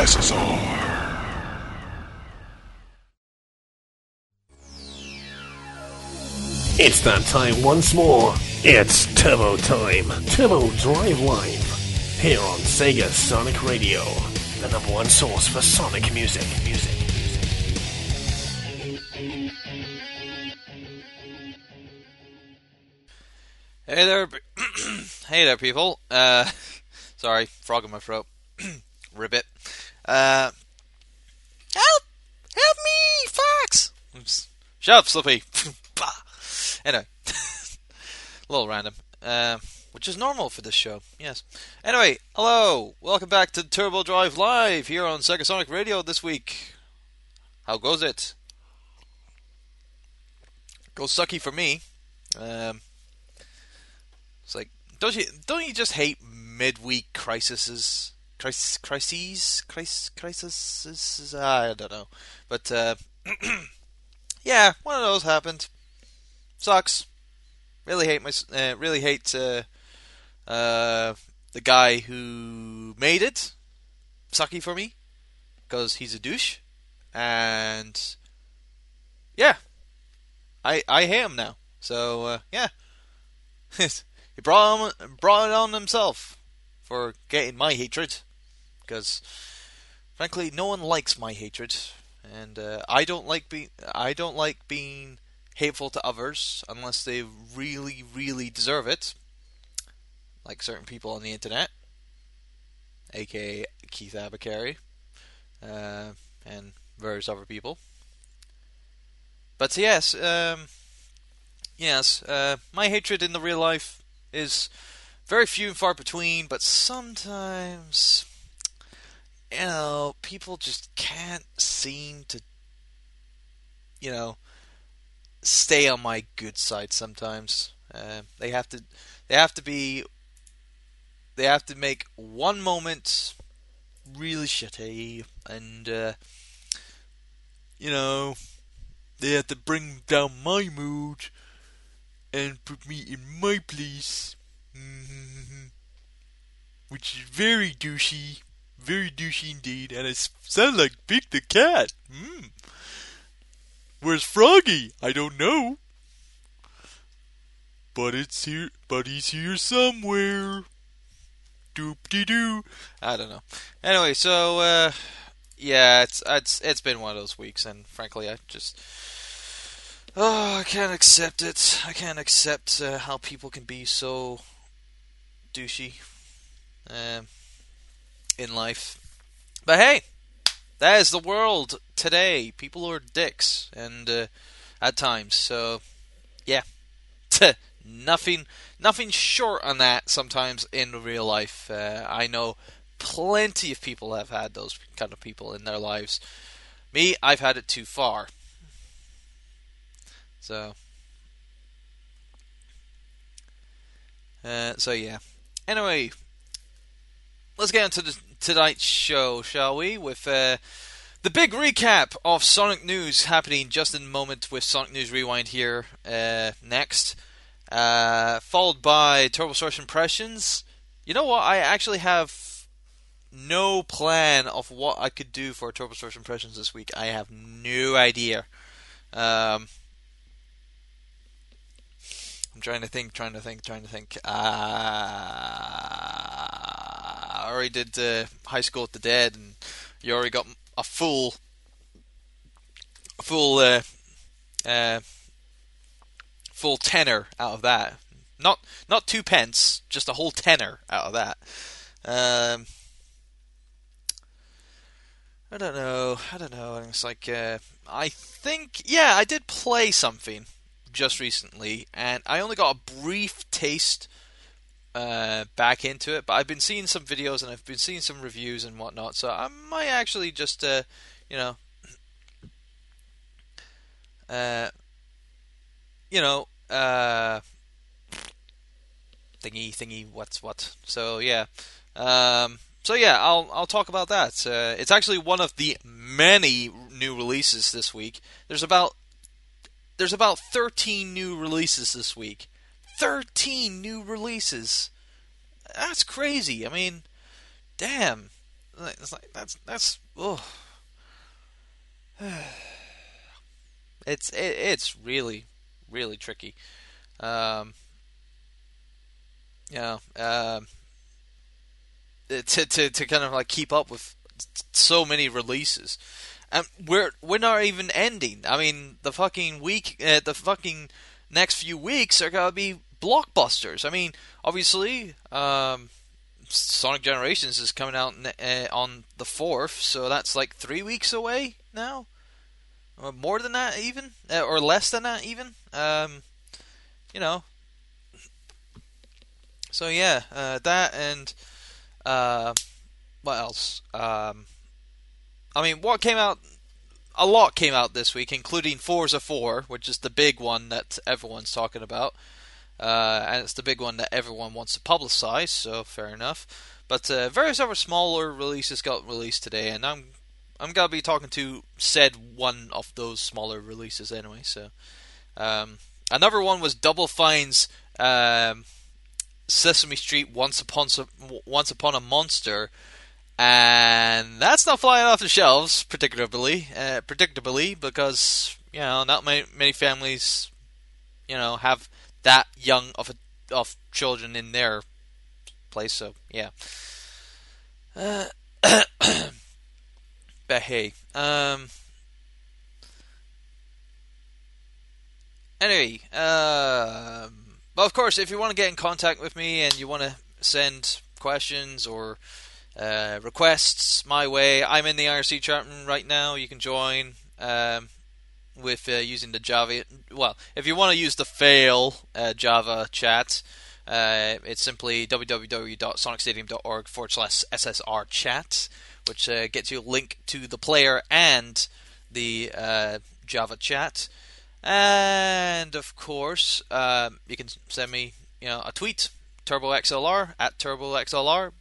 SSR. It's that time once more. It's Turbo Time. Turbo Drive Live. Here on Sega Sonic Radio. The number one source for Sonic music. Music. Hey there, hey there, people. Uh, sorry, frog in my throat. Ribbit. Uh, help! Help me, Fox! Oops. Shut up, Slippy. Anyway, a little random, uh, which is normal for this show. Yes. Anyway, hello, welcome back to Turbo Drive Live here on Sega Sonic Radio this week. How goes it? Goes sucky for me. Um, it's like don't you don't you just hate midweek crises? Crises, crises, crises. I don't know, but uh, yeah, one of those happened. Sucks. Really hate my uh, really hate uh, uh, the guy who made it. Sucky for me because he's a douche, and yeah, I I hate him now. So uh, yeah. he brought brought it on himself for getting my hatred, because frankly, no one likes my hatred, and uh, I don't like being I don't like being hateful to others unless they really, really deserve it, like certain people on the internet, aka Keith Abacari, uh, and various other people. But yes, um, Yes, uh, my hatred in the real life is very few and far between, but sometimes, you know, people just can't seem to, you know, stay on my good side sometimes. Uh, they have to, they have to be, they have to make one moment really shitty, and, uh, you know, they have to bring down my mood and put me in my place. Which is very douchey. Very douchey indeed. And I s- sound like Big the Cat. Mm. Where's Froggy? I don't know. But it's here. But he's here somewhere. Doop de doo. I don't know. Anyway, so uh, yeah, it's it's it's been one of those weeks, and frankly, I just Oh, I can't accept it. I can't accept uh, how people can be so douchey um, in life. But hey, that is the world today. People are dicks, and uh, at times. So, yeah, nothing, nothing short on that. Sometimes in real life, uh, I know plenty of people have had those kind of people in their lives. Me, I've had it too far. So, uh, so yeah. Anyway, let's get into the, tonight's show, shall we? With uh, the big recap of Sonic News happening just in a moment with Sonic News Rewind here uh, next, uh, followed by Turbo Source Impressions. You know what? I actually have no plan of what I could do for Turbo Source Impressions this week. I have no idea. Um, I'm trying to think, trying to think, trying to think. Uh, I already did uh, High School with the Dead, and you already got a full, full, uh, uh, full tenor out of that. Not not two pence, just a whole tenor out of that. Um, I don't know. I don't know. It's like uh, I think, yeah, I did play something just recently, and I only got a brief taste uh, back into it. But I've been seeing some videos and I've been seeing some reviews and whatnot, so I might actually just, uh, you know, uh, you know, uh, thingy, thingy, what's what. So yeah, um, so yeah, I'll I'll talk about that. Uh, it's actually one of the many new releases this week. There's about there's about 13 new releases this week. 13 new releases. That's crazy. I mean, damn. it's like that's that's oh. it's it, it's really really tricky. Um, you know, um, to to to kind of like keep up with so many releases, and we're we're not even ending. I mean, the fucking week, uh, the fucking next few weeks are gonna be blockbusters. I mean, obviously, um, Sonic Generations is coming out uh, on the fourth, so that's like three weeks away now. Or more than that, even, uh, or less than that, even. Um, you know. So yeah, uh, that and uh, what else? Um, I mean, what came out? A lot came out this week, including Forza 4, which is the big one that everyone's talking about. Uh, and it's the big one that everyone wants to publicize, so fair enough. But uh, various other smaller releases got released today, and I'm I'm gonna be talking to said one of those smaller releases anyway. So um, another one was Double Fine's um, Sesame Street Once Upon Once Upon a Monster, and that's not flying off the shelves, predictably, uh, predictably, because you know not many, many families, you know, have that young of a, of children in their place. So yeah. Uh, but hey, um, anyway, um, but of course, if you want to get in contact with me and you want to send questions or uh, requests my way, I'm in the IRC chat room right now. You can join. Um, with uh, using the Java. Well, if you want to use the fail uh, Java chat, uh, it's simply www.sonicstadium.org forward slash SSR chat, which uh, gets you a link to the player and the uh, Java chat. And of course, um, you can send me you know a tweet, TurboXLR at TurboXLR.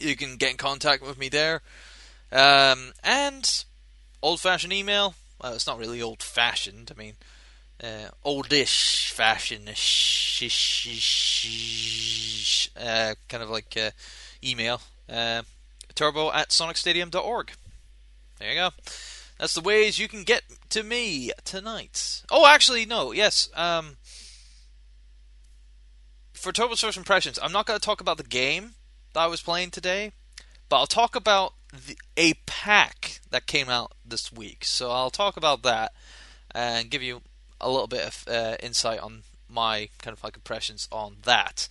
You can get in contact with me there. Um, and old fashioned email. Well, it's not really old fashioned. I mean, uh, oldish fashioned, uh, kind of like uh, email. Uh, turbo at sonicstadium.org. There you go. That's the ways you can get to me tonight. Oh, actually, no. Yes. Um, for Turbo Source Impressions, I'm not going to talk about the game that I was playing today, but I'll talk about the, a pack that came out this week. So I'll talk about that and give you a little bit of uh, insight on my kind of like impressions on that.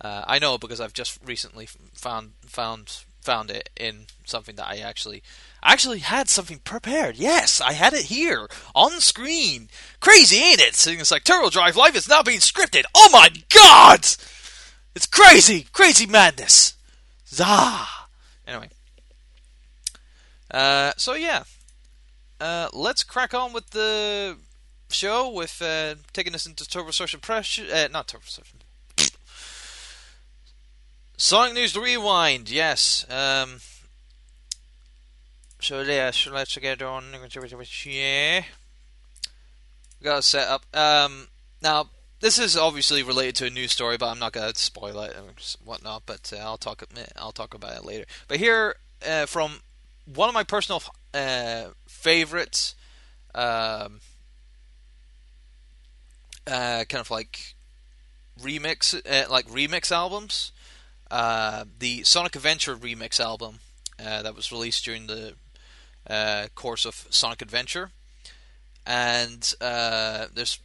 Uh, I know because I've just recently found found found it in something that I actually actually had something prepared. Yes, I had it here on screen. Crazy, ain't it? So it's like Turbo Drive Live is now being scripted. Oh my god! It's crazy, crazy madness. Zah. Anyway, uh, so yeah, uh, let's crack on with the show with uh, taking us into Turbo Social Pressure. Uh, not Turbo Social. Sonic News Rewind. Yes. Um, so yeah, so let's get on. Yeah, we got set up. Um, now this is obviously related to a news story, but I'm not gonna spoil it and whatnot. But uh, I'll talk. I'll talk about it later. But here uh, from one of my personal uh, favorites, um, uh, kind of like remix, uh, like remix albums. Uh, the Sonic Adventure remix album uh, that was released during the uh, course of Sonic Adventure, and there's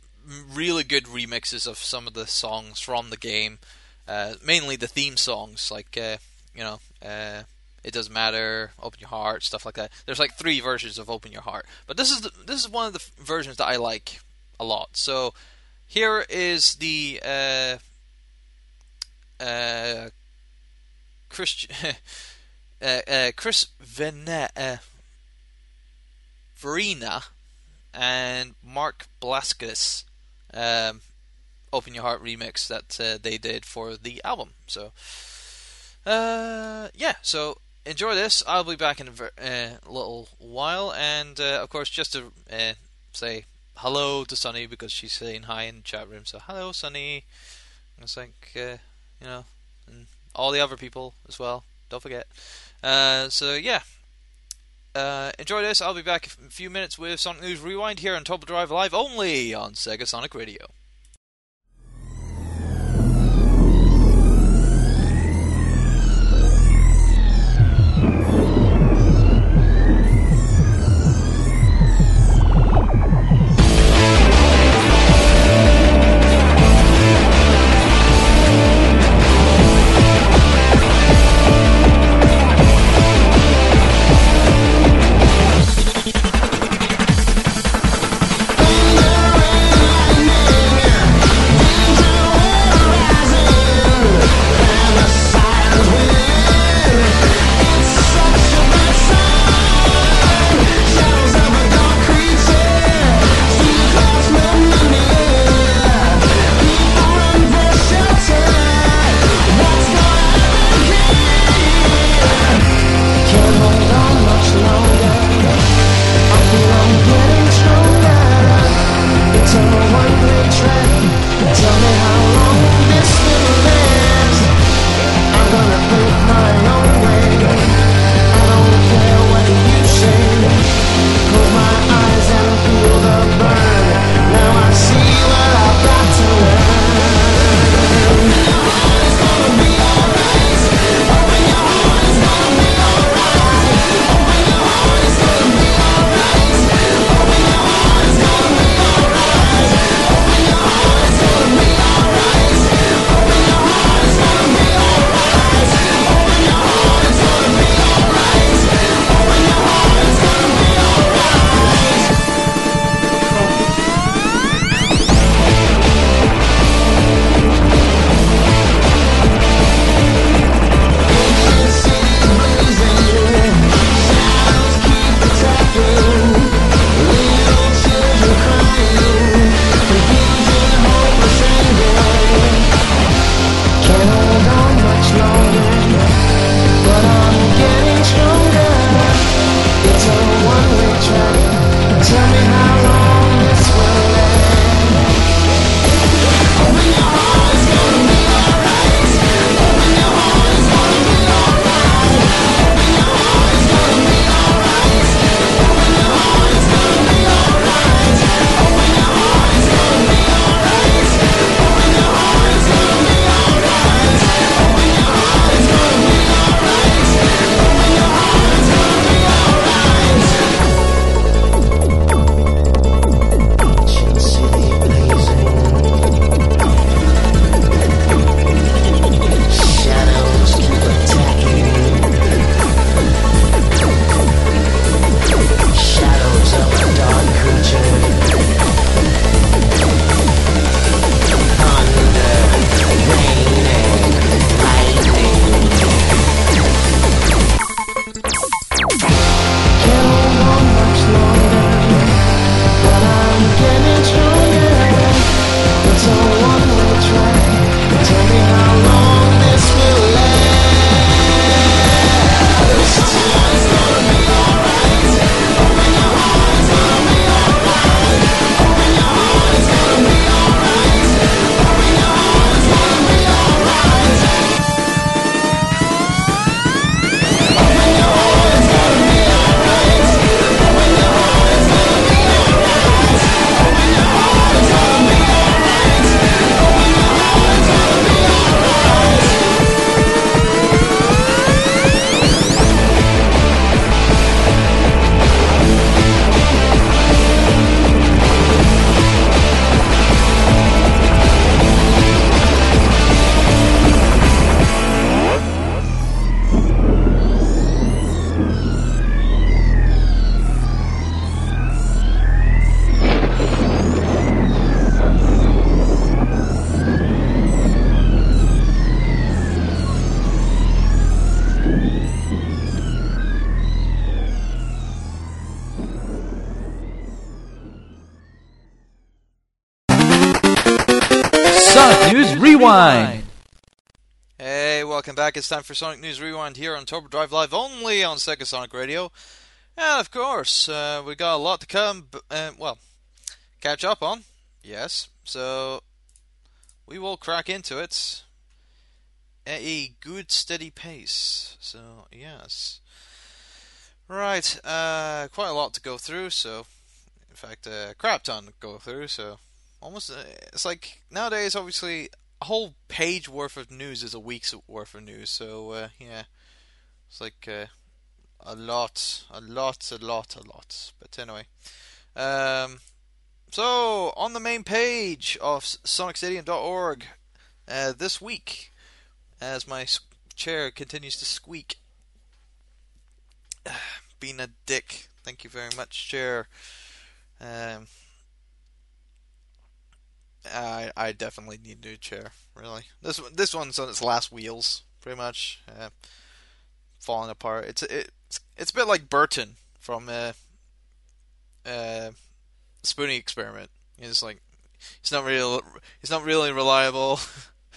really good remixes of some of the songs from the game, mainly the theme songs, like you know it doesn't matter, open your heart, stuff like that. There's like three versions of open your heart, but this is the, this is one of the versions that I like a lot. So here is the uh, uh, Chris uh, uh, Chris Vene, uh, Vrenna and Mark Blaskus um, Open Your Heart remix that uh, they did for the album. So, uh, yeah, so enjoy this. I'll be back in a uh, little while, and uh, of course, just to uh, say hello to Sunny because she's saying hi in the chat room. So hello, Sunny. It's like uh, you know, and all the other people as well. Don't forget. Uh, so yeah, uh, enjoy this. I'll be back in a few minutes with Sonic News Rewind here on Turbo Drive Live only on Sega Sonic Radio. Rewind. Hey, welcome back. It's time for Sonic News Rewind here on Turbo Drive Live, only on Sega Sonic Radio. And of course, uh, we got a lot to come, uh, well, catch up on. Yes, so we will crack into it. At a good steady pace. So yes, right. Uh, quite a lot to go through. So, in fact, a crap ton to go through. So, almost uh, it's like nowadays. Obviously, a whole page worth of news is a week's worth of news. So uh, yeah, it's like uh, a lot, a lot, a lot, a lot. But anyway, um, so on the main page of SonicStadium.org uh, this week, as my chair continues to squeak, being a dick. Thank you very much, chair. Um, I I definitely need a new chair. Really, this this one's on its last wheels, pretty much, uh, falling apart. It's it's it's a bit like Burton from uh, uh, Spoony Experiment. It's like he's not real. He's not really reliable.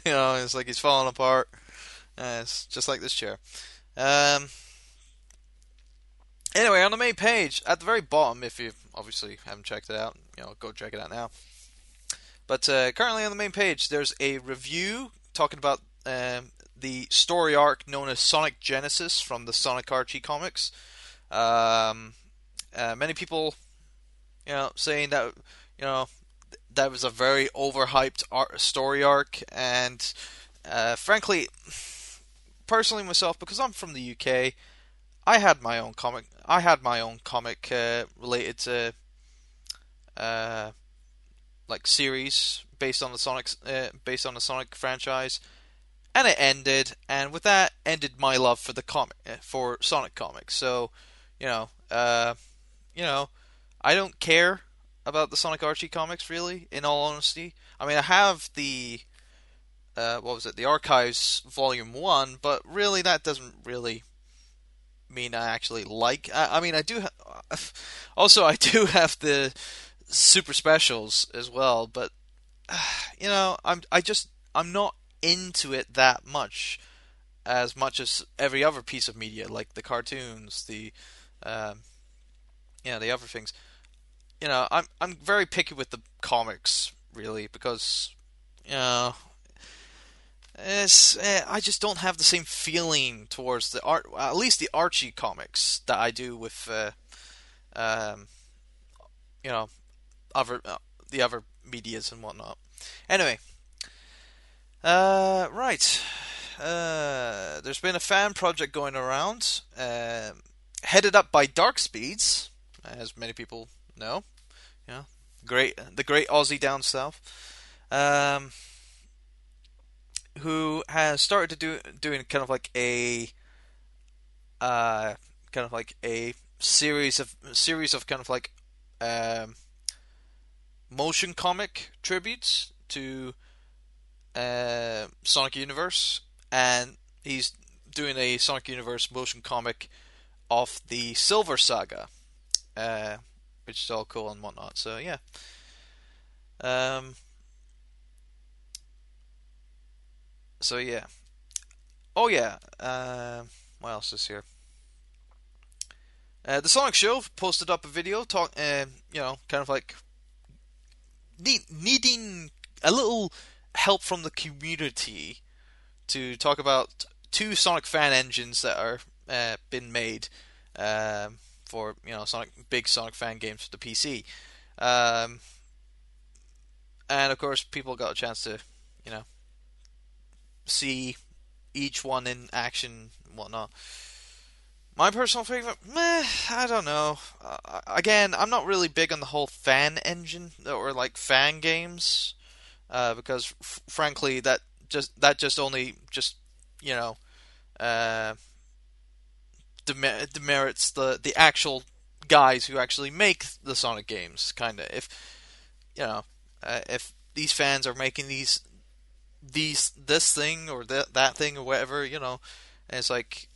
you know, it's like he's falling apart. Uh, it's just like this chair. Um, anyway, on the main page, at the very bottom, if you obviously haven't checked it out, you know, go check it out now. But uh, currently on the main page, there's a review talking about um, the story arc known as Sonic Genesis from the Sonic Archie comics. Um, uh, many people, you know, saying that you know that was a very overhyped story arc, and uh, frankly, personally myself, because I'm from the UK, I had my own comic. I had my own comic uh, related to uh, like series based on the Sonic uh, based on the Sonic franchise, and it ended. And with that, ended my love for the comic uh, for Sonic comics. So, you know, uh, you know, I don't care about the Sonic Archie comics really. In all honesty, I mean, I have the uh, what was it, the Archives Volume One, but really that doesn't really mean I actually like. I, I mean, I do. Ha- also, I do have the super specials as well, but you know, I'm I just I'm not into it that much as much as every other piece of media, like the cartoons, the um, yeah, the other things. You know, I'm I'm very picky with the comics really because you know it's eh, I just don't have the same feeling towards the art, at least the Archie comics that I do with, uh, um, you know, other uh, the other medias and whatnot. Anyway, uh, right. Uh, there's been a fan project going around, uh, headed up by Dark Speeds, as many people know. Yeah, great, the great Aussie down south. Um, who has started to do doing kind of like a uh, kind of like a series of series of kind of like um, motion comic tributes to uh, Sonic Universe, and he's doing a Sonic Universe motion comic of the Silver Saga, uh, which is all cool and whatnot. So yeah. Um, so yeah. Oh yeah. Uh, what else is here? Uh, the Sonic Show posted up a video talk, uh, you know, kind of like need, needing a little help from the community to talk about two Sonic fan engines that are uh, been made um, for you know Sonic big Sonic fan games for the PC, um, and of course people got a chance to you know see each one in action and whatnot. My personal favorite, meh, I don't know. Uh, again, I'm not really big on the whole fan engine or like fan games, uh, because f- frankly, that just that just only just you know uh, demer- demerits the the actual guys who actually make the Sonic games. Kind of, if you know, uh, if these fans are making these these this thing or that that thing or whatever, you know, and it's like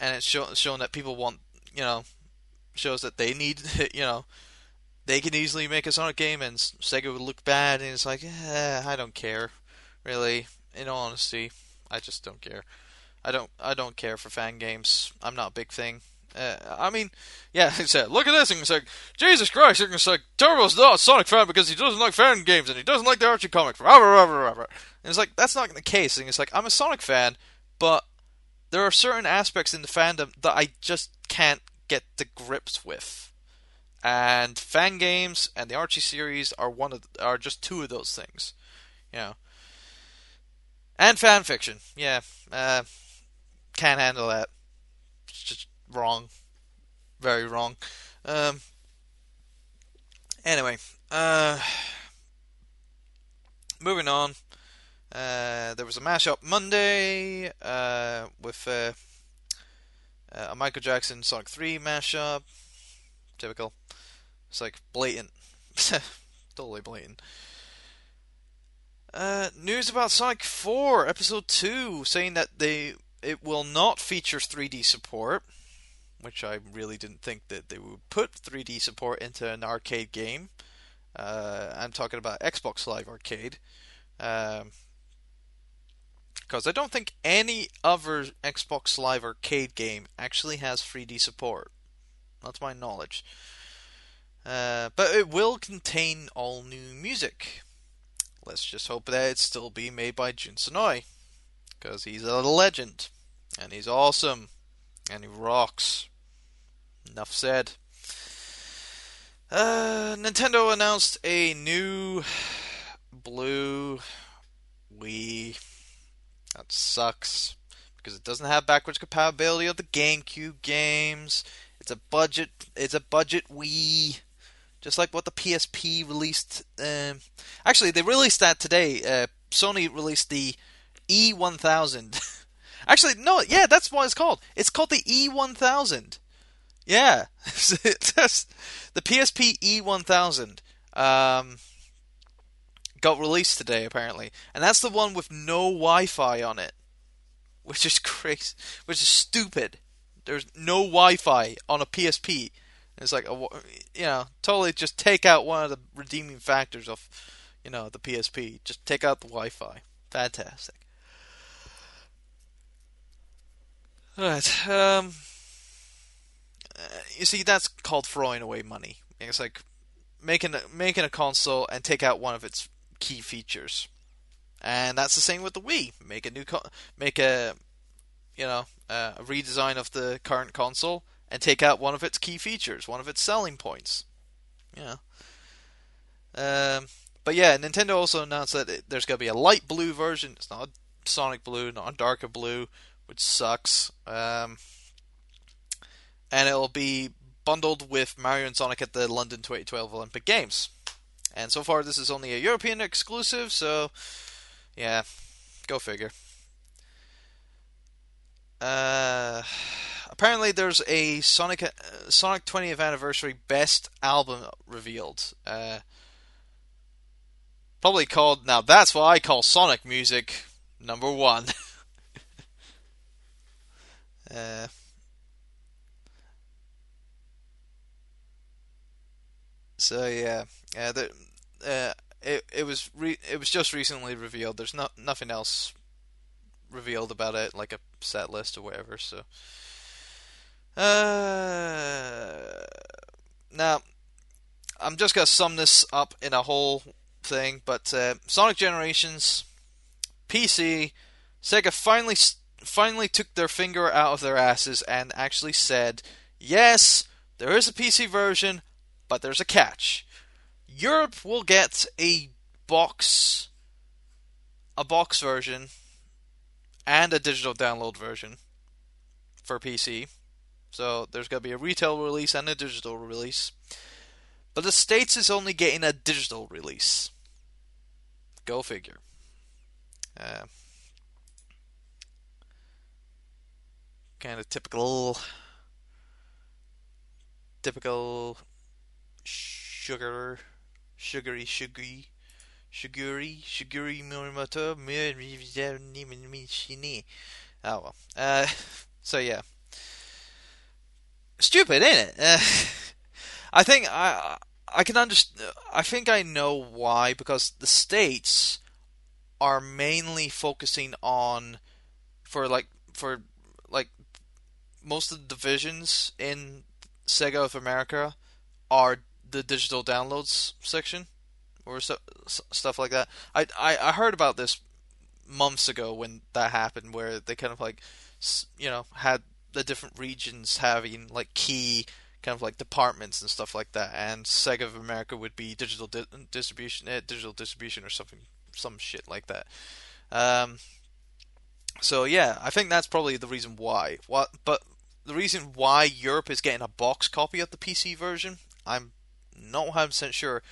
and it's show, showing that people want, you know, shows that they need, you know, they can easily make a Sonic game and Sega would look bad, and it's like, eh, I don't care, really. In all honesty, I just don't care. I don't, I don't care for fan games. I'm not a big thing. Uh, I mean, yeah, he said, look at this, and it's like, Jesus Christ, and it's like, Turbo's not a Sonic fan because he doesn't like fan games and he doesn't like the Archie comic. And it's like, that's not the case. And it's like, I'm a Sonic fan, but there are certain aspects in the fandom that I just can't get the grips with. And fan games and the Archie series are one of are just two of those things, you know. And fan fiction, yeah, uh, can't handle that. It's just wrong, very wrong. Um, anyway, uh, moving on. Uh, there was a mashup Monday uh, with uh, uh, a Michael Jackson Sonic 3 mashup. Typical. It's like blatant. totally blatant. Uh, news about Sonic 4 Episode 2 saying that they it will not feature 3D support, which I really didn't think that they would put 3D support into an arcade game. Uh, I'm talking about Xbox Live Arcade. Um, because I don't think any other Xbox Live Arcade game actually has 3D support. Not to my knowledge. Uh, but it will contain all new music. Let's just hope that it's still be made by Jun Senoue. Because he's a legend. And he's awesome. And he rocks. Enough said. Uh, Nintendo announced a new blue Wii that sucks because it doesn't have backwards compatibility of the GameCube games. It's a budget. It's a budget Wii, just like what the PSP released. Um, actually, they released that today. Uh, Sony released the E1000. actually, no, yeah, that's what it's called. It's called the E1000. Yeah, the PSP E1000. Um, got released today apparently, and that's the one with no Wi-Fi on it, which is crazy, which is stupid. There's no Wi-Fi on a PSP. It's like a, you know, totally just take out one of the redeeming factors of, you know, the PSP. Just take out the Wi-Fi. Fantastic. Alright, um, uh, you see, that's called throwing away money. It's like making a, making a console and take out one of its key features. And that's the same with the Wii. Make a new co- make a you know a redesign of the current console and take out one of its key features, one of its selling points. Yeah. Um, but yeah, Nintendo also announced that it, there's going to be a light blue version. It's not a Sonic blue, not a darker blue, which sucks. Um, and it'll be bundled with Mario and Sonic at the London 2012 Olympic Games. And so far, this is only a European exclusive, so yeah, go figure. Uh, apparently, there's a Sonic uh, Sonic 20th anniversary best album revealed. Uh, probably called now. That's what I call Sonic music number one. uh, so yeah, uh, the, uh, it it was re- it was just recently revealed. There's not nothing else revealed about it, like a set list or whatever. So, uh, now I'm just gonna sum this up in a whole thing. But uh, Sonic Generations, PC, Sega finally finally took their finger out of their asses and actually said, yes, there is a PC version, but there's a catch. Europe will get a box a box version and a digital download version for PC. So there's going to be a retail release and a digital release. But the States is only getting a digital release. Go figure. Uh, kind of typical typical sugar sugary, sugary, sugary, sugary Morimoto. Oh well. Uh, so yeah, stupid, ain't it? Uh, I think I I can understand. I think I know why because the states are mainly focusing on for like for most of the divisions in Sega of America are the digital downloads section or so, stuff like that. I, I I heard about this months ago when that happened, where they kind of like you know had the different regions having like key kind of like departments and stuff like that, and Sega of America would be digital di- distribution, eh, digital distribution or something, some shit like that. Um, so yeah, I think that's probably the reason why. What, but the reason why Europe is getting a box copy of the PC version, I'm not 100% sure.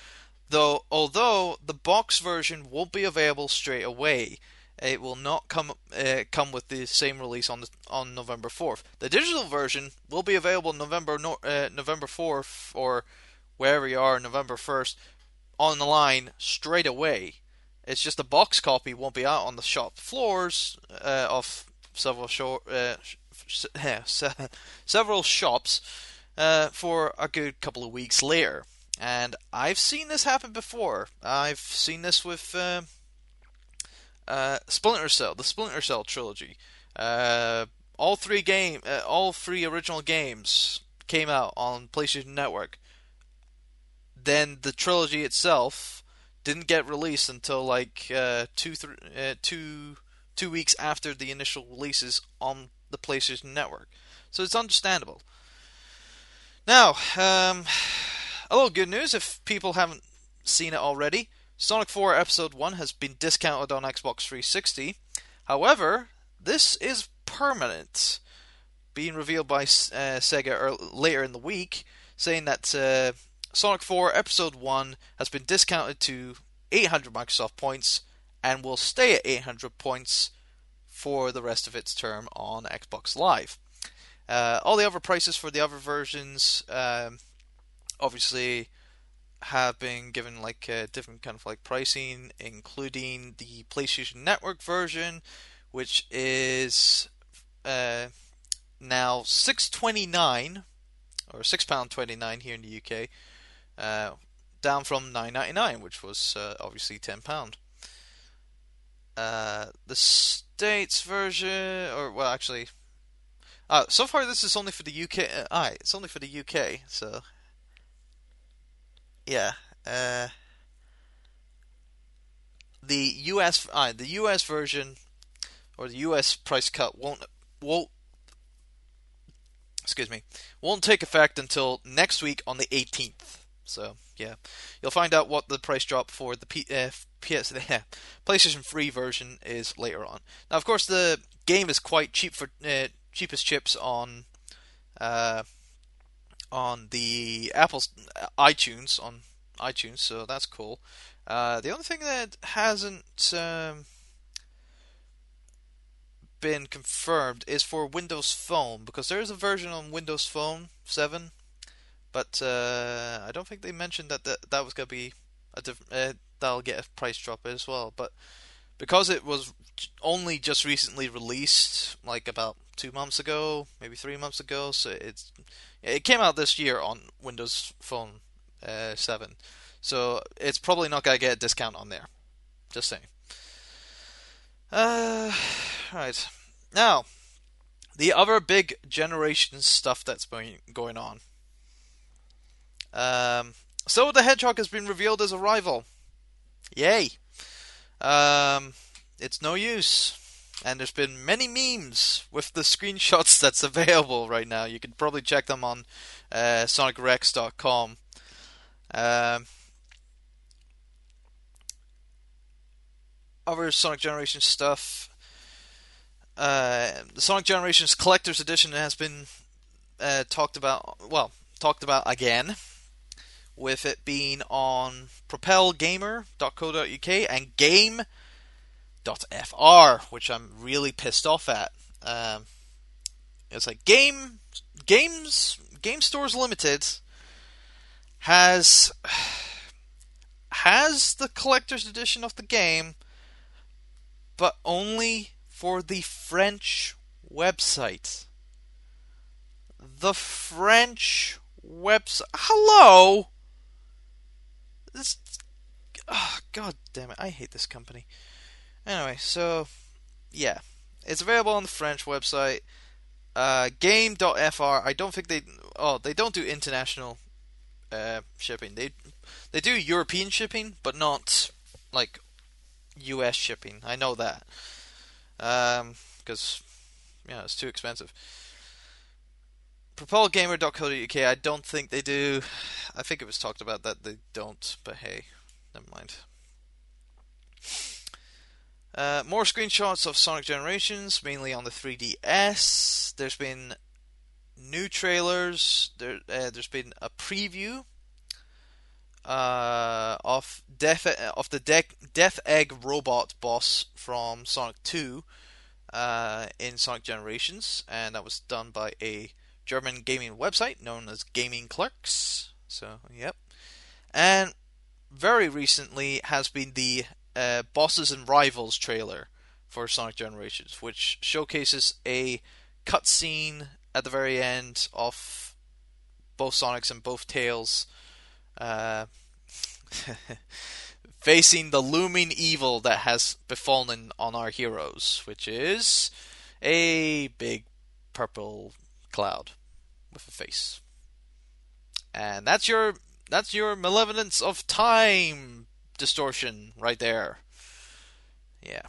Though, although the box version won't be available straight away, it will not come uh, come with the same release on the, on November 4th. The digital version will be available November no, uh, November 4th or wherever you are November 1st on the line straight away. It's just the box copy won't be out on the shop floors uh, of several show, uh, several shops uh, for a good couple of weeks later. And I've seen this happen before. I've seen this with uh, uh, Splinter Cell, the Splinter Cell trilogy. Uh, all three game, uh, all three original games came out on PlayStation Network. Then the trilogy itself didn't get released until like uh, two, th- two, two weeks after the initial releases on the PlayStation Network. So it's understandable. Now, um, a little good news if people haven't seen it already. Sonic 4 Episode 1 has been discounted on Xbox 360. However, this is permanent, being revealed by uh, Sega later in the week, saying that uh, Sonic 4 Episode 1 has been discounted to 800 Microsoft points and will stay at 800 points for the rest of its term on Xbox Live. Uh, all the other prices for the other versions, um, obviously, have been given like uh, different kind of like pricing, including the PlayStation Network version, which is uh, now six twenty nine or six pound twenty nine here in the UK, uh, down from nine ninety nine, which was uh, obviously ten pound. Uh, the states version, or well, actually, uh, so far this is only for the UK. Uh, it's only for the UK, so yeah. Uh, the US uh, the US version or the US price cut won't won't excuse me won't take effect until next week on the 18th. So yeah, you'll find out what the price drop for the P, uh, PS yeah, PlayStation 3 version is later on. Now, of course, the game is quite cheap for uh, cheapest chips on uh, on the Apple's uh, iTunes on iTunes, so that's cool. Uh, the only thing that hasn't um, been confirmed is for Windows Phone because there is a version on Windows Phone 7, but uh, I don't think they mentioned that that, that was going to be a diff- uh, that'll get a price drop as well. But because it was only just recently released, like about two months ago, maybe three months ago. So it's it came out this year on Windows Phone uh, 7. So it's probably not gonna get a discount on there. Just saying. Uh, right now, the other big generation stuff that's been going on. Um, so the Hedgehog has been revealed as a rival. Yay! Um, it's no use and there's been many memes with the screenshots that's available right now. You can probably check them on uh, sonicrex.com. Um, other Sonic Generation stuff. Uh, the Sonic Generations Collector's Edition has been uh, talked about. Well, talked about again, with it being on PropelGamer.co.uk and game.fr, which I'm really pissed off at. Um, it's like game games game stores limited has has the collector's edition of the game but only for the French website. The French website. Hello. This. Oh, God damn it! I hate this company. Anyway, so yeah, it's available on the French website. Uh, Game.fr. I don't think they. Oh, they don't do international uh, shipping. They they do European shipping, but not like U.S. shipping. I know that because um, yeah, it's too expensive. PropelGamer.co.uk. I don't think they do. I think it was talked about that they don't, but hey, never mind. Uh, more screenshots of Sonic Generations, mainly on the 3DS. There's been new trailers. There, uh, there's been a preview uh, of Death of the De- Death Egg robot boss from Sonic 2 uh, in Sonic Generations, and that was done by a German gaming website known as Gaming Clerks. So, yep. And very recently has been the uh, Bosses and Rivals trailer for Sonic Generations, which showcases a cutscene at the very end of both Sonics and both Tails uh, facing the looming evil that has befallen on our heroes, which is a big purple cloud with a face. And that's your that's your malevolence of time distortion right there. Yeah.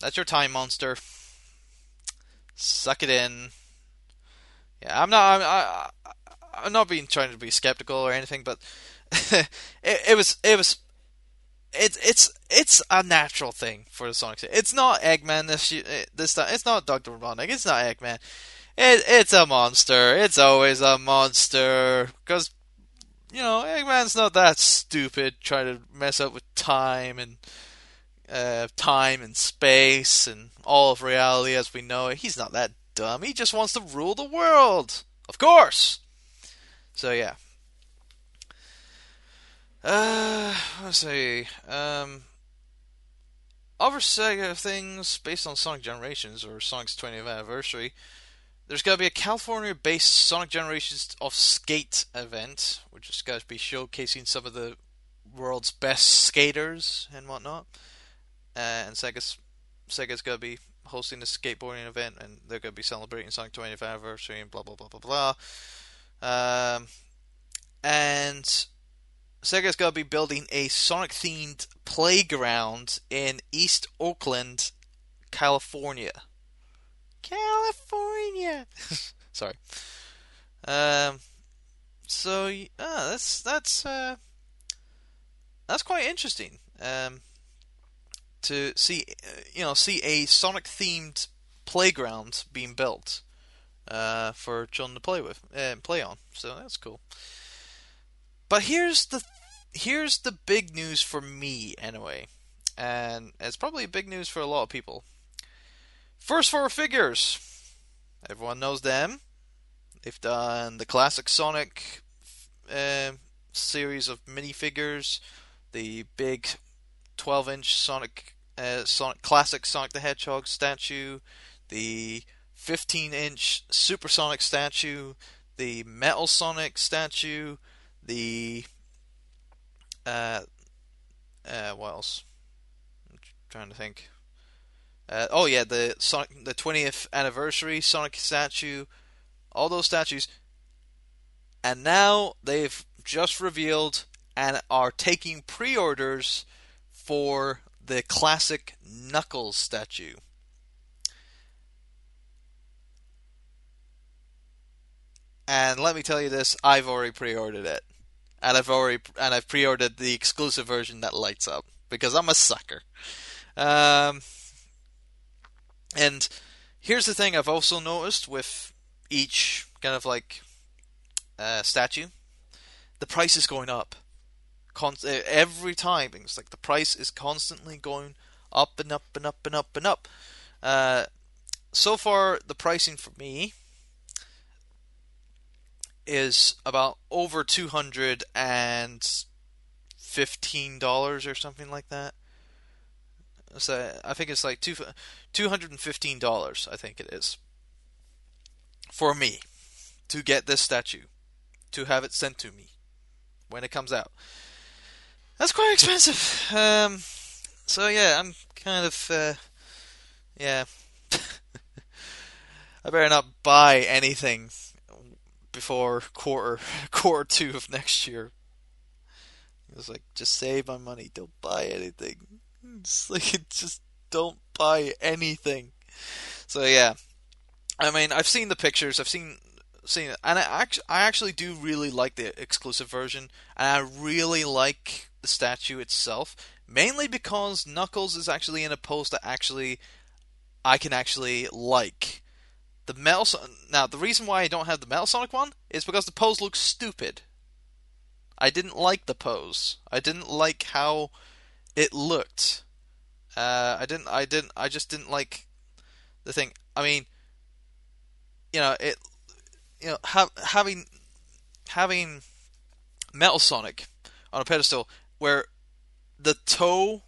That's your time monster. Suck it in. Yeah, I'm not I'm I, I'm not being trying to be skeptical or anything, but it, it was it was it's it's it's a natural thing for the Sonic. It's not Eggman this eh, this time. It's not Doctor Robotnik. It's not Eggman. It it's a monster. It's always a monster because you know Eggman's not that stupid trying to mess up with time and uh, time and space and all of reality as we know it. He's not that dumb. He just wants to rule the world, of course. So yeah. Uh, let's see. Um, other Sega things based on Sonic Generations or Sonic's 20th anniversary. There's going to be a California-based Sonic Generations of Skate event, which is going to be showcasing some of the world's best skaters and whatnot. Uh, and Sega's Sega's going to be hosting a skateboarding event, and they're going to be celebrating Sonic 20th anniversary and blah blah blah blah blah. Um, and Sega's going to be building a Sonic themed playground in East Oakland, California. California. Sorry. Um. So uh, that's that's uh, that's quite interesting. Um. To see, you know, see a Sonic themed playground being built, uh, for children to play with and uh, play on. So that's cool. But here's the here's the big news for me anyway, and it's probably big news for a lot of people. First four figures, everyone knows them. They've done the classic Sonic uh, series of minifigures, the big 12-inch Sonic uh, Sonic classic Sonic the Hedgehog statue, the 15-inch Supersonic statue, the Metal Sonic statue, the uh, uh, what else? I'm trying to think. Uh, oh yeah, the Sonic, the 20th anniversary Sonic statue, all those statues, and now they've just revealed and are taking pre-orders for the classic Knuckles statue. And let me tell you this, I've already pre-ordered it and I've already and I've pre-ordered the exclusive version that lights up because I'm a sucker. Um, and here's the thing I've also noticed with each kind of like uh, statue, the price is going up. Con- every time it's like the price is constantly going up and up and up and up and up. Uh, so far, the pricing for me is about over two hundred and fifteen dollars or something like that. So I think it's like two two hundred and fifteen dollars. I think it is for me to get this statue to have it sent to me when it comes out. That's quite expensive. Um, so yeah, I'm kind of uh, yeah. I better not buy anything before quarter quarter two of next year. It was like, just save my money. Don't buy anything. Like, just don't buy anything. So yeah, I mean, I've seen the pictures. I've seen seen it, and I actually, I actually do really like the exclusive version, and I really like the statue itself, mainly because Knuckles is actually in a pose that actually I can actually like. The Metal now the reason why I don't have the Metal Sonic one is because the pose looks stupid. I didn't like the pose. I didn't like how it looked. Uh, I didn't. I didn't. I just didn't like the thing. I mean, you know, it. You know, ha- having having Metal Sonic on a pedestal where the toe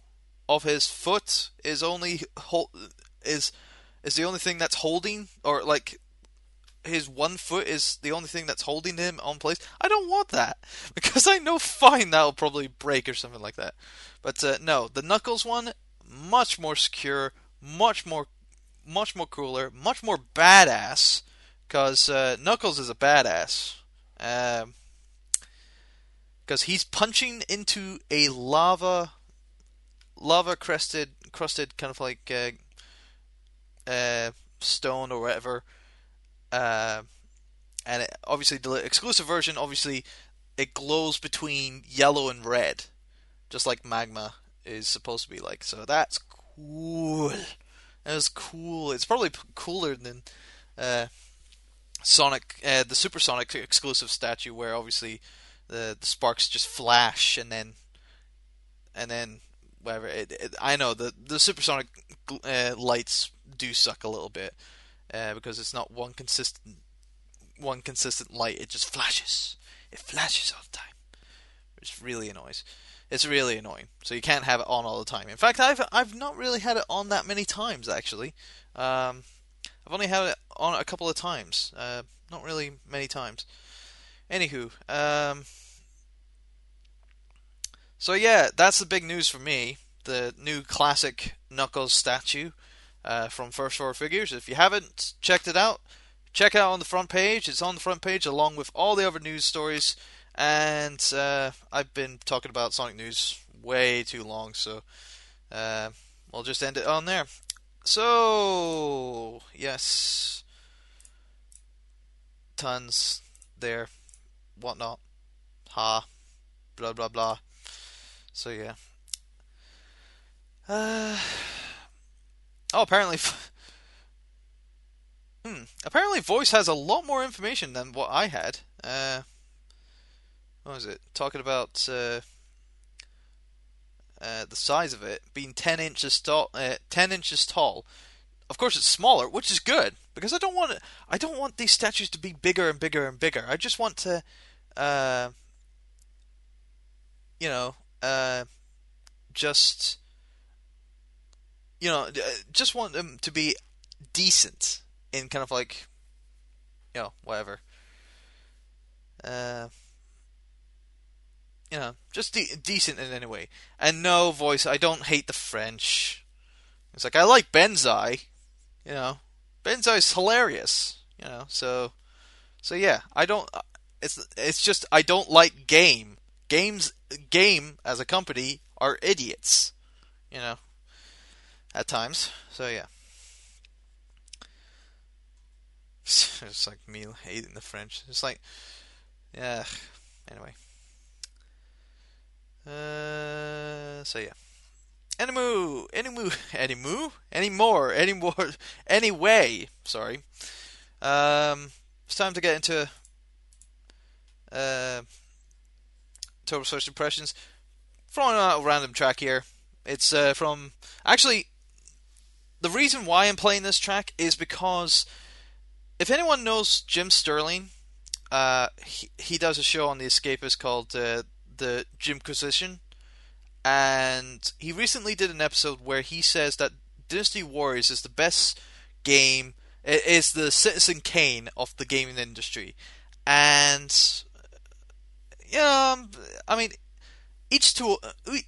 of his foot is only hold, is is the only thing that's holding or like his one foot is the only thing that's holding him on place. I don't want that because I know fine that'll probably break or something like that. But uh, no, the Knuckles one much more secure, much more, much more cooler, much more badass. Because uh, Knuckles is a badass. Because um, he's punching into a lava, lava crested, crusted kind of like uh, uh, stone or whatever. Uh, and it, obviously the exclusive version, obviously, it glows between yellow and red, just like magma is supposed to be like. So that's cool. That was cool. It's probably cooler than uh, Sonic, uh, the Supersonic exclusive statue, where obviously the, the sparks just flash and then and then whatever. It, it, I know the the Supersonic uh, lights do suck a little bit uh, because it's not one consistent one consistent light. It just flashes. It flashes all the time, which really annoys. It's really annoying. So you can't have it on all the time. In fact, I've I've not really had it on that many times actually. Um, I've only had it on a couple of times. Uh, not really many times. Anywho, um, so yeah, that's the big news for me. The new classic Knuckles statue uh, from First Four Figures. If you haven't checked it out, check it out on the front page. It's on the front page along with all the other news stories and uh, I've been talking about Sonic News way too long, so uh, we'll just end it on there. So, yes, tons there, whatnot, ha, blah blah blah. So yeah. Uh, oh, apparently. hmm. Apparently, Voice has a lot more information than what I had. Uh, what was it? Talking about uh, uh, the size of it being 10 inches tall. Uh, 10 inches tall. Of course, it's smaller, which is good because I don't want I don't want these statues to be bigger and bigger and bigger. I just want to, uh, you know, uh, just you know, just want them to be decent in kind of like, you know, whatever. You know, just de- decent in any way. And no voice. I don't hate the French. It's like I like Banzai. You know, Banzai's hilarious. You know, so so yeah. I don't. It's it's just I don't like game. Games game as a company are idiots. You know, at times. So yeah. It's like me hating the French. It's like, yeah. Anyway. Uh, so yeah. Animu, Animu, Animu, anymore, anymore, anyway. Sorry. Um, it's time to get into uh, total first impressions. Throwing out a random track here. It's uh, from actually. The reason why I'm playing this track is because if anyone knows Jim Sterling, uh, he, he does a show on The Escapist called uh, the Jimquisition, and he recently did an episode where he says that Dynasty Warriors is the best game, It is the Citizen Kane of the gaming industry, and yeah, um, I mean, each to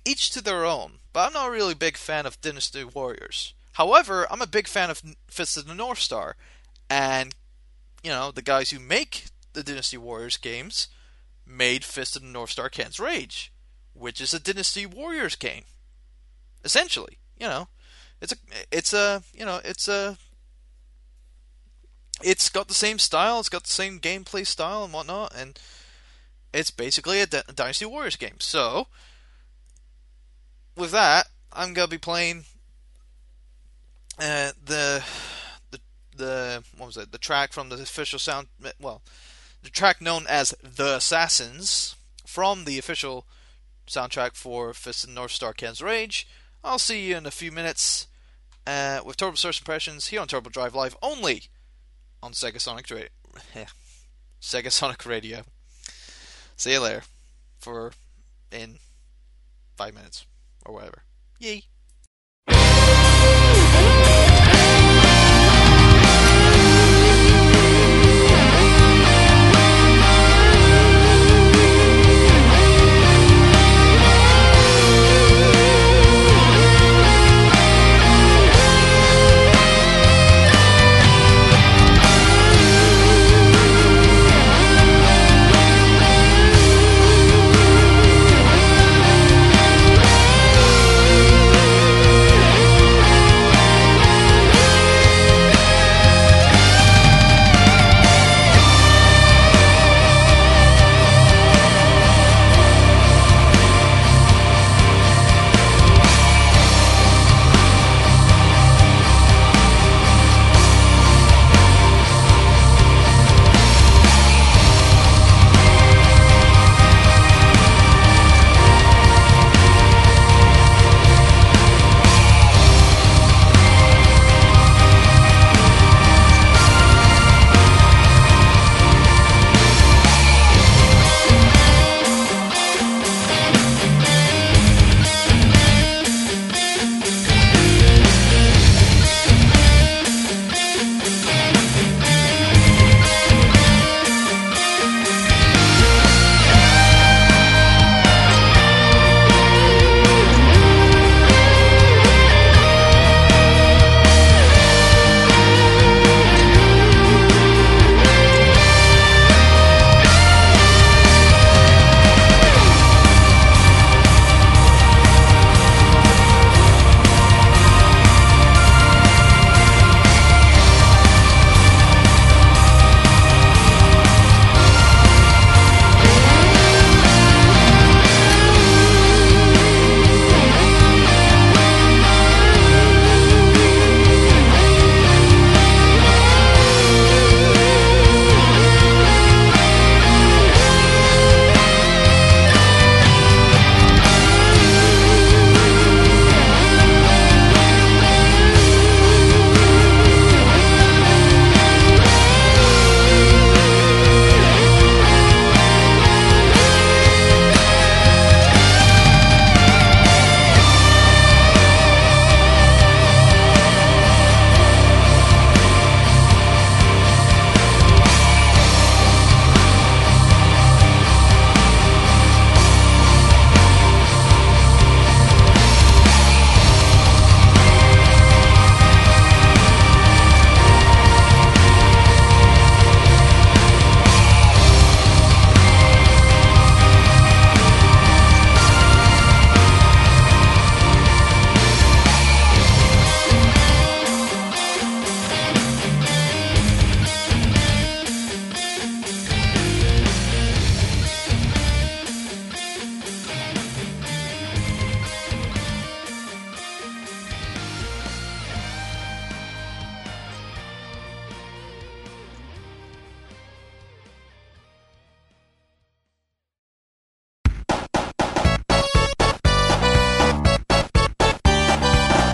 each to their own. But I'm not really a big fan of Dynasty Warriors. However, I'm a big fan of Fist of the North Star, And, you know, the guys who make the Dynasty Warriors games made Fist of the North Star Ken's Rage, which is a Dynasty Warriors game. Essentially, you know, it's a it's a you know it's a it's got the same style, it's got the same gameplay style and whatnot, and it's basically a, D- Dynasty Warriors game. So, with that, I'm gonna be playing uh, the the the what was it? The track from the official sound. Well, the track known as "The Assassins" from the official soundtrack for Fist of North Star Ken's Rage. I'll see you in a few minutes uh, with Turbo's First Impressions here on Turbo Drive Live only on Sega Sonic Radio. Sega Sonic Radio. See you later for in five minutes or whatever. Yay.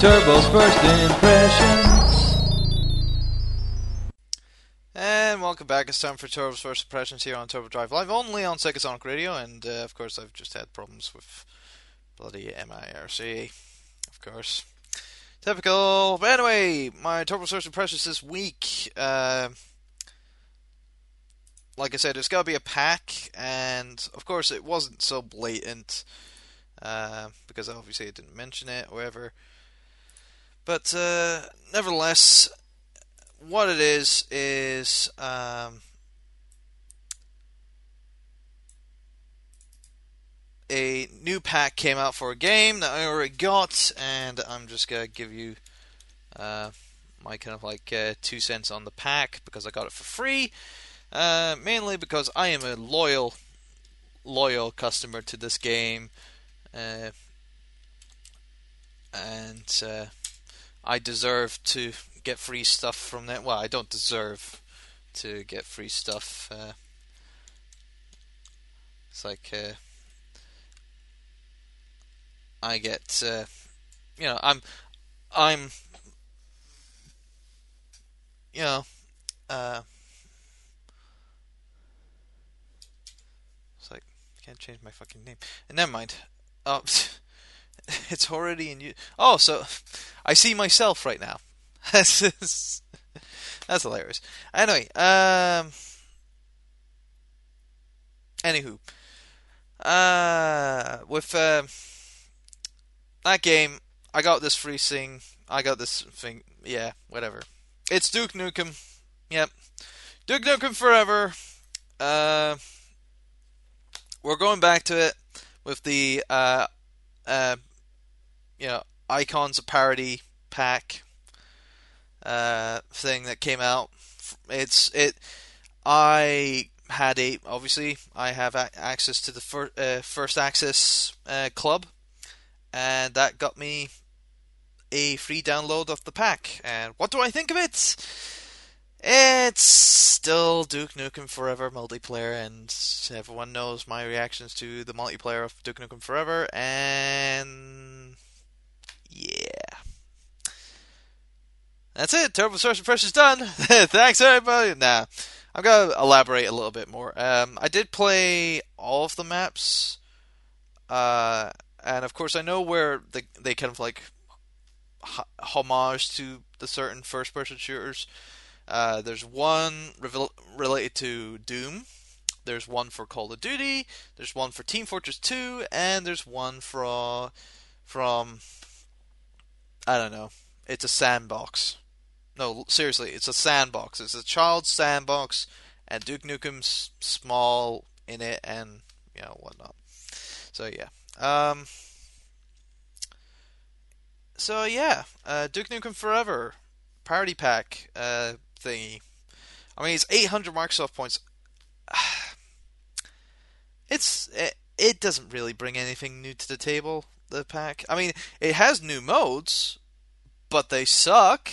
Turbo's first impressions. And welcome back. It's time for Turbo's First Impressions here on Turbo Drive Live, only on Sega Sonic Radio. And uh, of course, I've just had problems with bloody MIRC, of course. Typical. But anyway, my Turbo First Impressions this week. Uh, like I said, there's got to be a pack, and of course, it wasn't so blatant uh, because obviously I didn't mention it, or whatever. But uh, nevertheless, what it is is um, a new pack came out for a game that I already got, and I'm just gonna give you uh, my kind of like uh, two cents on the pack because I got it for free. Uh, mainly because I am a loyal, loyal customer to this game, uh, and uh, I deserve to get free stuff from that. Well, I don't deserve to get free stuff. Uh, it's like uh, I get, uh, you know, I'm, I'm, you know, uh, it's like can't change my fucking name. And never mind. Oh, it's already in you. Oh, so I see myself right now. that's hilarious. Anyway, um, anywho, uh, with uh, that game, I got this free thing. I got this thing. Yeah, whatever. It's Duke Nukem. Yep, Duke Nukem forever. Uh, we're going back to it with the uh, uh, you know, icons of parody pack uh, thing that came out. It's it. I had a obviously I have a- access to the fir- uh, first access uh, club, and that got me a free download of the pack. And what do I think of it? It's still Duke Nukem Forever multiplayer, and everyone knows my reactions to the multiplayer of Duke Nukem Forever, and yeah. That's it. Turbo's First Impression's done. Thanks, everybody. Nah, I'm to elaborate a little bit more. Um, I did play all of the maps, uh, and of course, I know where the, they kind of like homage to the certain first person shooters. Uh, there's one related to Doom. There's one for Call of Duty. There's one for Team Fortress 2, and there's one for from I don't know. It's a sandbox. No, seriously, it's a sandbox. It's a child's sandbox, and Duke Nukem's small in it, and you know whatnot. So yeah. Um. So yeah, uh, Duke Nukem Forever party pack uh, thingy. I mean, it's 800 Microsoft points. It's it, it doesn't really bring anything new to the table. The pack. I mean, it has new modes, but they suck.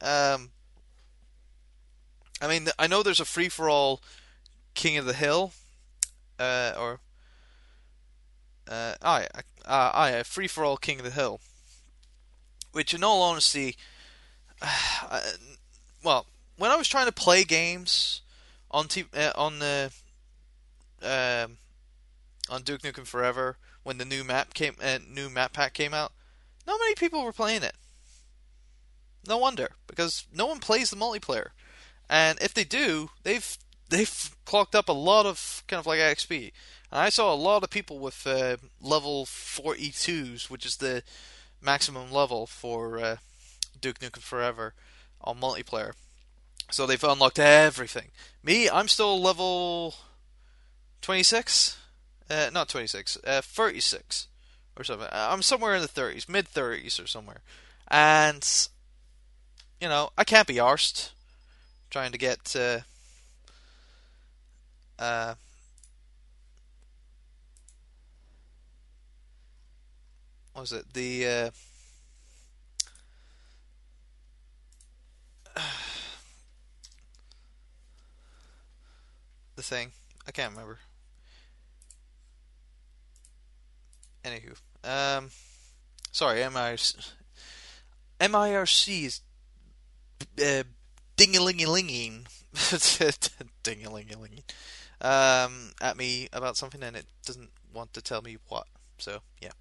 Um, I mean, I know there's a free for all King of the Hill, uh, or uh, I, uh, I, a free for all King of the Hill, which, in all honesty, uh, well, when I was trying to play games on t- uh, on the um, on Duke Nukem Forever when the new map came uh, new map pack came out, not many people were playing it. No wonder, because no one plays the multiplayer, and if they do, they've they've clocked up a lot of kind of like XP. And I saw a lot of people with uh, level 42s, which is the maximum level for uh, Duke Nukem Forever on multiplayer. So they've unlocked everything. Me, I'm still level 26. Uh, not 26, uh, 36 or something. I'm somewhere in the 30s, mid 30s or somewhere. And, you know, I can't be arsed trying to get. Uh, uh, what was it? The. Uh, the thing. I can't remember. Anywho, um, sorry, MIRC, MIRC is uh, ding-a-ling-a-linging, ding-a-ling-a-linging, um, at me about something, and it doesn't want to tell me what. So yeah.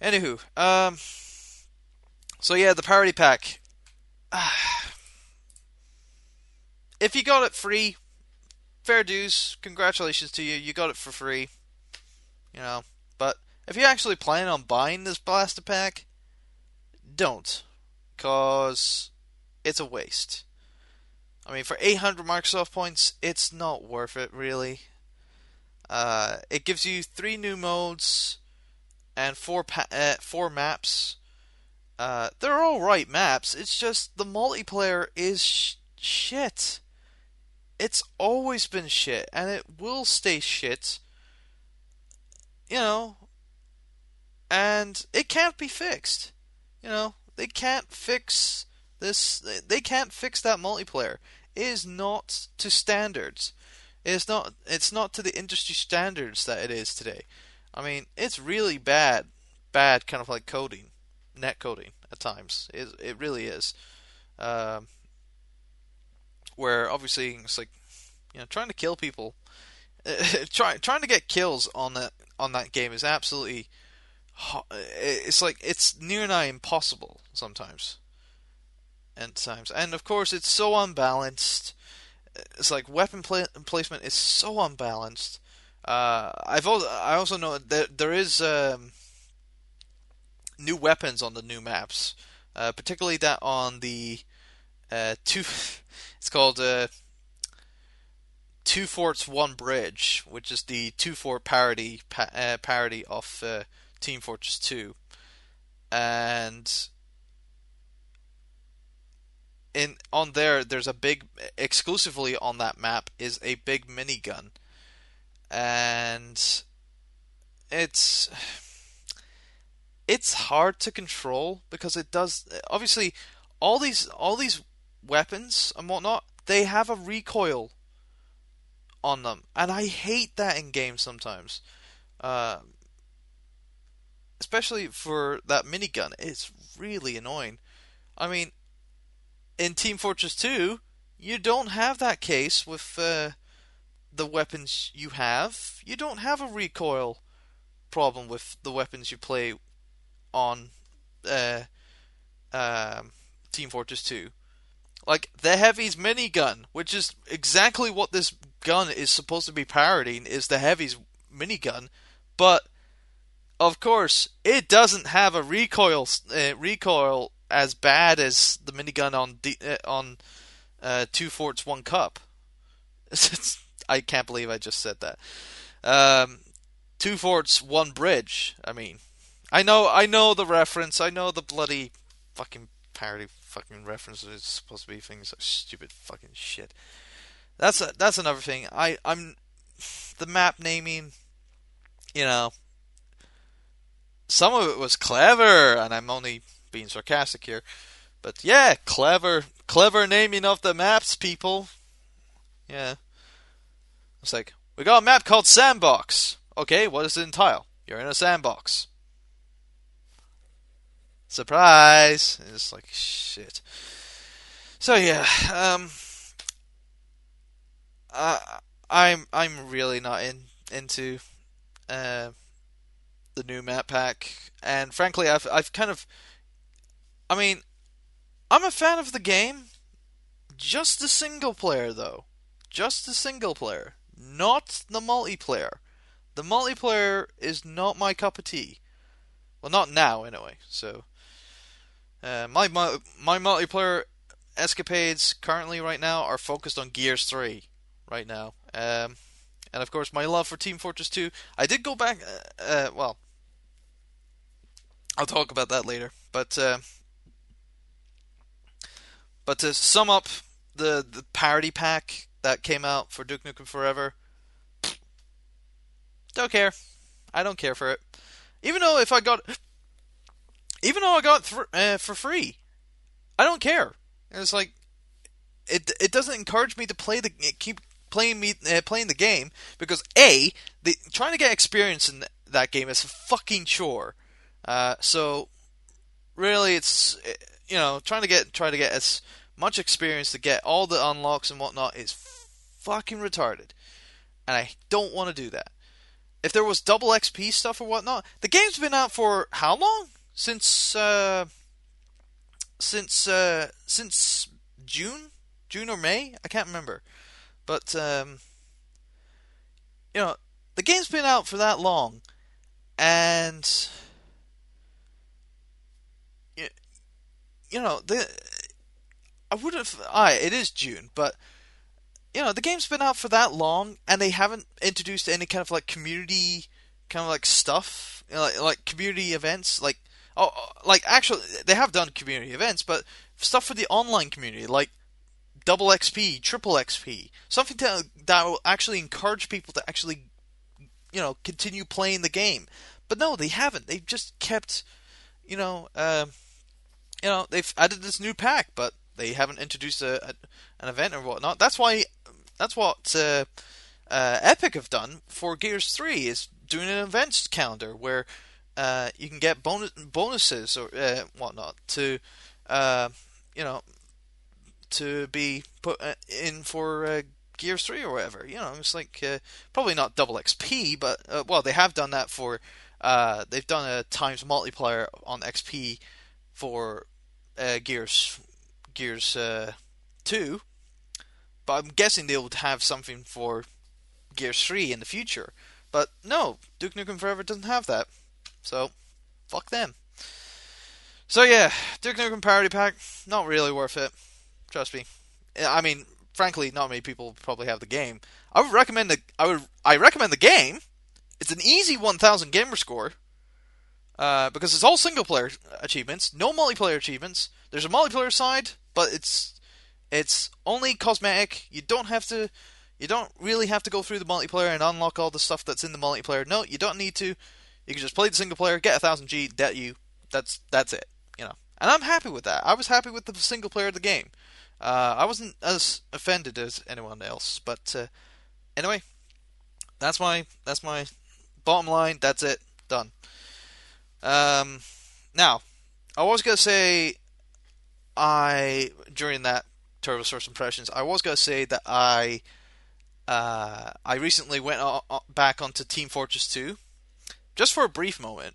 Anywho, um, so yeah, the party pack. if you got it free, fair dues. Congratulations to you. You got it for free. You know, if you actually plan on buying this blaster pack, don't, cause it's a waste. I mean, for 800 Microsoft points, it's not worth it, really. Uh, it gives you three new modes and four pa- uh, four maps. Uh, they're all right maps. It's just the multiplayer is sh- shit. It's always been shit, and it will stay shit. You know, and it can't be fixed. You know, they can't fix this. They can't fix that multiplayer. It is not to standards. It's not. It's not to the industry standards that it is today. I mean, it's really bad, bad kind of like coding, net coding at times. It it really is. Um, where obviously it's like, you know, trying to kill people, trying trying to get kills on that on that game is absolutely. It's like it's near nigh impossible sometimes. And times, and of course, it's so unbalanced it's like weapon placement is so unbalanced. Uh, I've also, I also know that there is um, new weapons on the new maps, uh, particularly that on the uh, two. It's called uh, Two Forts One Bridge, which is the Two Fort parody pa- uh, parody of uh, Team Fortress Two, and in on there there's a big exclusively on that map is a big minigun. And it's it's hard to control because it does obviously all these all these weapons and whatnot they have a recoil on them. And i hate that in games sometimes. Uh, especially for that minigun it's really annoying i mean in Team Fortress 2, you don't have that case with uh, the weapons you have. You don't have a recoil problem with the weapons you play on uh, uh, Team Fortress 2. Like the Heavy's minigun, which is exactly what this gun is supposed to be parodying, is the Heavy's minigun, but of course it doesn't have a recoil uh, recoil as bad as the minigun on D, uh, on uh, Two Forts One Cup. I can't believe I just said that. Um, two Forts One Bridge. I mean, I know I know the reference. I know the bloody fucking parody fucking references. It's supposed to be things like stupid fucking shit. That's a, that's another thing. I I'm the map naming. You know, some of it was clever, and I'm only being sarcastic here. But yeah, clever, clever naming of the maps, people. Yeah. It's like, we got a map called Sandbox. Okay, what does it entail? You're in a sandbox. Surprise! It's like, shit. So yeah, um, uh, I'm I'm really not in into uh, the new map pack, and frankly, I've I've kind of I mean, I'm a fan of the game. Just the single player, though. Just the single player. Not the multiplayer. The multiplayer is not my cup of tea. Well, not now, anyway. So, uh, my, my my multiplayer escapades currently right now are focused on Gears 3 right now. Um, and of course, my love for Team Fortress 2. I did go back. Uh, uh, well, I'll talk about that later. But uh, but to sum up the the parody pack that came out for Duke Nukem Forever, don't care. I don't care for it. Even though if I got, even though I got th- uh, for free, I don't care. It's like it it doesn't encourage me to play the keep playing me uh, playing the game because a the trying to get experience in that game is a fucking chore. Uh, so really, it's you know, trying to get try to get as much experience to get all the unlocks and whatnot is fucking retarded, and I don't want to do that. If there was double XP stuff or whatnot, the game's been out for how long? Since uh, since uh, since June, June or May? I can't remember, but um, you know, the game's been out for that long, and you know, the I would have. I it is June, but you know the game's been out for that long, and they haven't introduced any kind of like community kind of like stuff, you know, like like community events, like oh, like actually they have done community events, but stuff for the online community, like double XP, triple XP, something to, that will actually encourage people to actually, you know, continue playing the game. But no, they haven't. They've just kept, you know, uh, you know, they've added this new pack, but they haven't introduced a, a an event or whatnot. That's why, that's what uh, uh, Epic have done for Gears Three is doing an events calendar where uh, you can get bonus bonuses or uh, whatnot to, uh, you know, to be put uh, in for Gears 3 or whatever. You know, it's like uh, probably not double XP, but uh, well, they have done that for. Uh, they've done a times multiplier on XP for uh, Gears Gears 2, but I'm guessing they would have something for Gears 3 in the future. But no, Duke Nukem Forever doesn't have that. So, fuck them. So yeah, Duke Nukem Party Pack, not really worth it. Trust me. I mean, frankly, not many people probably have the game. I would recommend the I would I recommend the game. It's an easy 1000 gamer score. Uh, because it's all single player achievements, no multiplayer achievements. There's a multiplayer side, but it's it's only cosmetic. You don't have to you don't really have to go through the multiplayer and unlock all the stuff that's in the multiplayer. No, you don't need to. You can just play the single player, get a thousand G, that you that's that's it. You know. And I'm happy with that. I was happy with the single player of the game. Uh, I wasn't as offended as anyone else, but uh, anyway, that's my that's my bottom line. That's it, done. Um, now, I was gonna say, I during that Turbo's First impressions, I was gonna say that I uh, I recently went back onto Team Fortress 2 just for a brief moment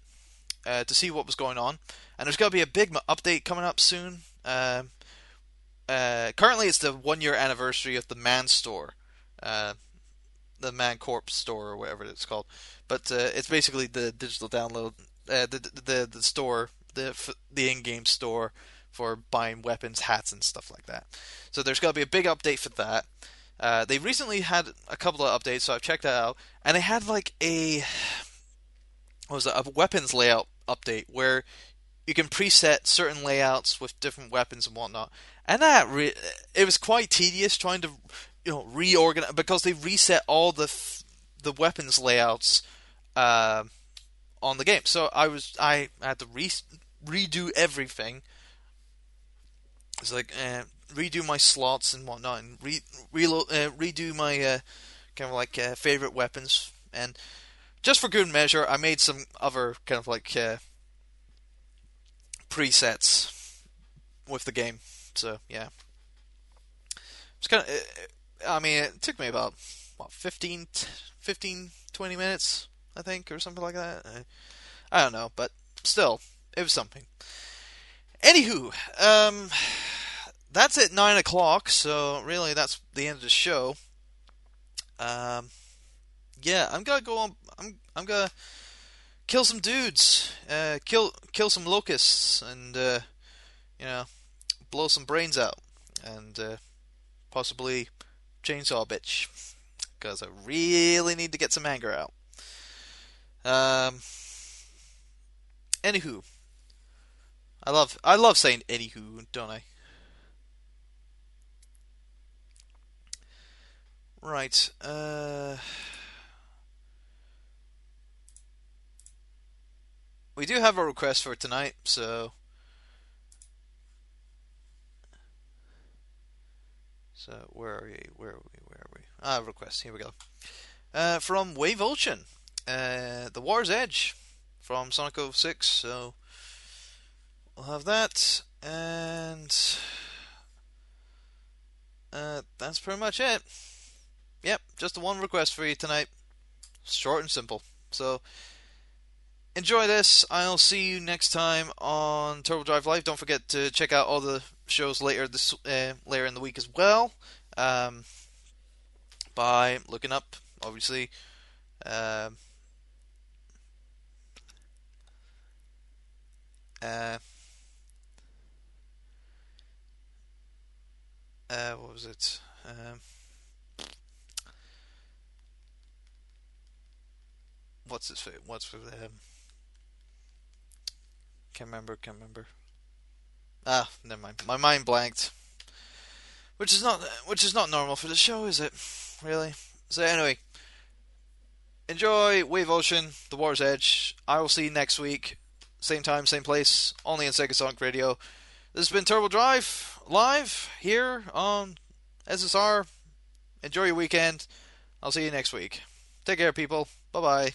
uh, to see what was going on, and there's gonna be a big update coming up soon. Um, uh, currently, it's the one year anniversary of the Man Store, uh, the Man Corp store or whatever it's called. But uh, it's basically the digital download, uh, the, the the store, the the in-game store for buying weapons, hats, and stuff like that. So there's going to be a big update for that. Uh, they recently had a couple of updates, so I've checked that out, and they had like a what was it, a weapons layout update where you can preset certain layouts with different weapons and whatnot and that re- it was quite tedious trying to you know reorganize because they reset all the f- the weapons layouts uh, on the game. So I was I had to re- redo everything. It's like uh, redo my slots and whatnot, and re- reload, uh, redo my uh, kind of like favorite weapons. And just for good measure, I made some other kind of like presets with the game. So yeah, it's kind of. I mean, it took me about what 15, 15, 20 minutes, I think, or something like that. I, I don't know, but still, it was something. Anywho, um, that's at nine o'clock. So really, that's the end of the show. Um, yeah, I'm gonna go on. I'm I'm gonna kill some dudes, uh, kill kill some locusts, and uh, you know blow some brains out and uh, possibly chainsaw bitch because I really need to get some anger out. Um. Anywho, I love I love saying anywho, don't I? Right. Uh. We do have a request for tonight, so So where are we? Where are we? Where are we? Ah, request. Here we go. Uh, from Wave Ocean, uh, The Water's Edge from Sonic 06. So we'll have that, and uh, that's pretty much it. Yep, just one request for you tonight. Short and simple. So enjoy this. I'll see you next time on Turbo Drive Live. Don't forget to check out all the shows later this uh, later in the week as well. Um, by looking up, obviously. Uh, uh, uh, what was it? Um, what's his fa- what's with um can't remember can't remember. Ah never mind. My mind blanked. Which is not which is not normal for the show is it? Really? So anyway. Enjoy wave ocean the water's edge. I will see you next week same time same place only on sega sonic radio. This has been turbo drive live here on ssr enjoy your weekend. I'll see you next week. Take care people. Bye bye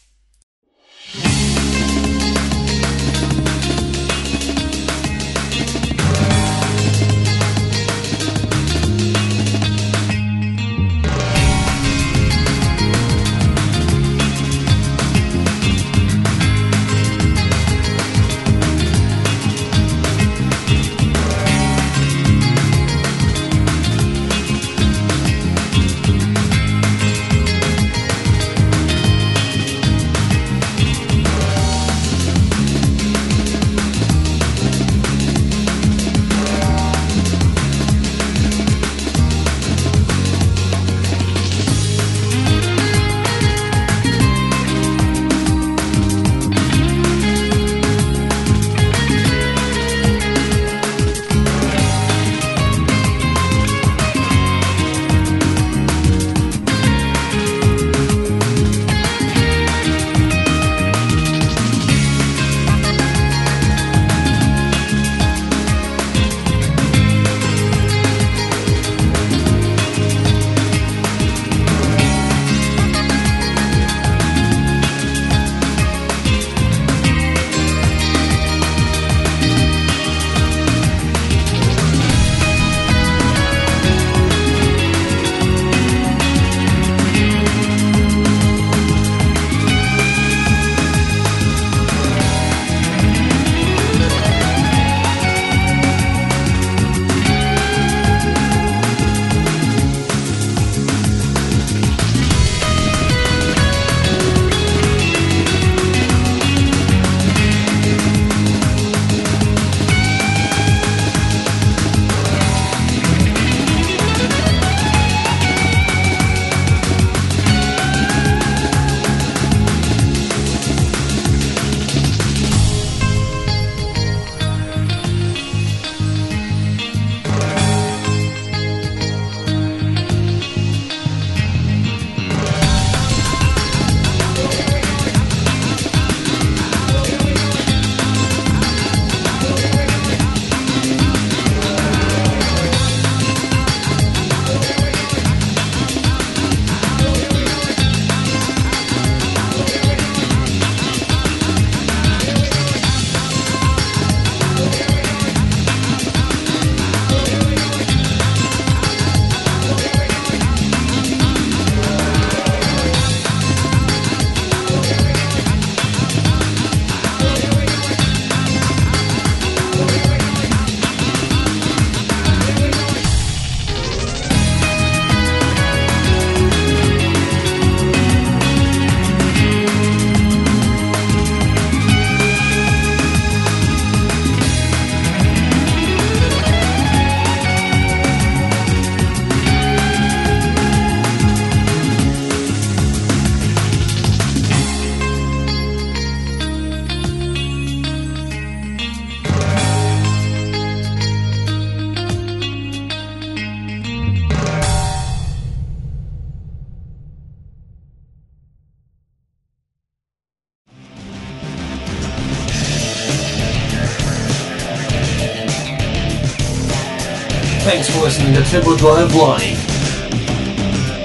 Turbo Drive Live.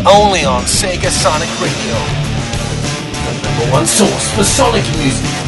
Only on Sega Sonic Radio. The number one source for Sonic music.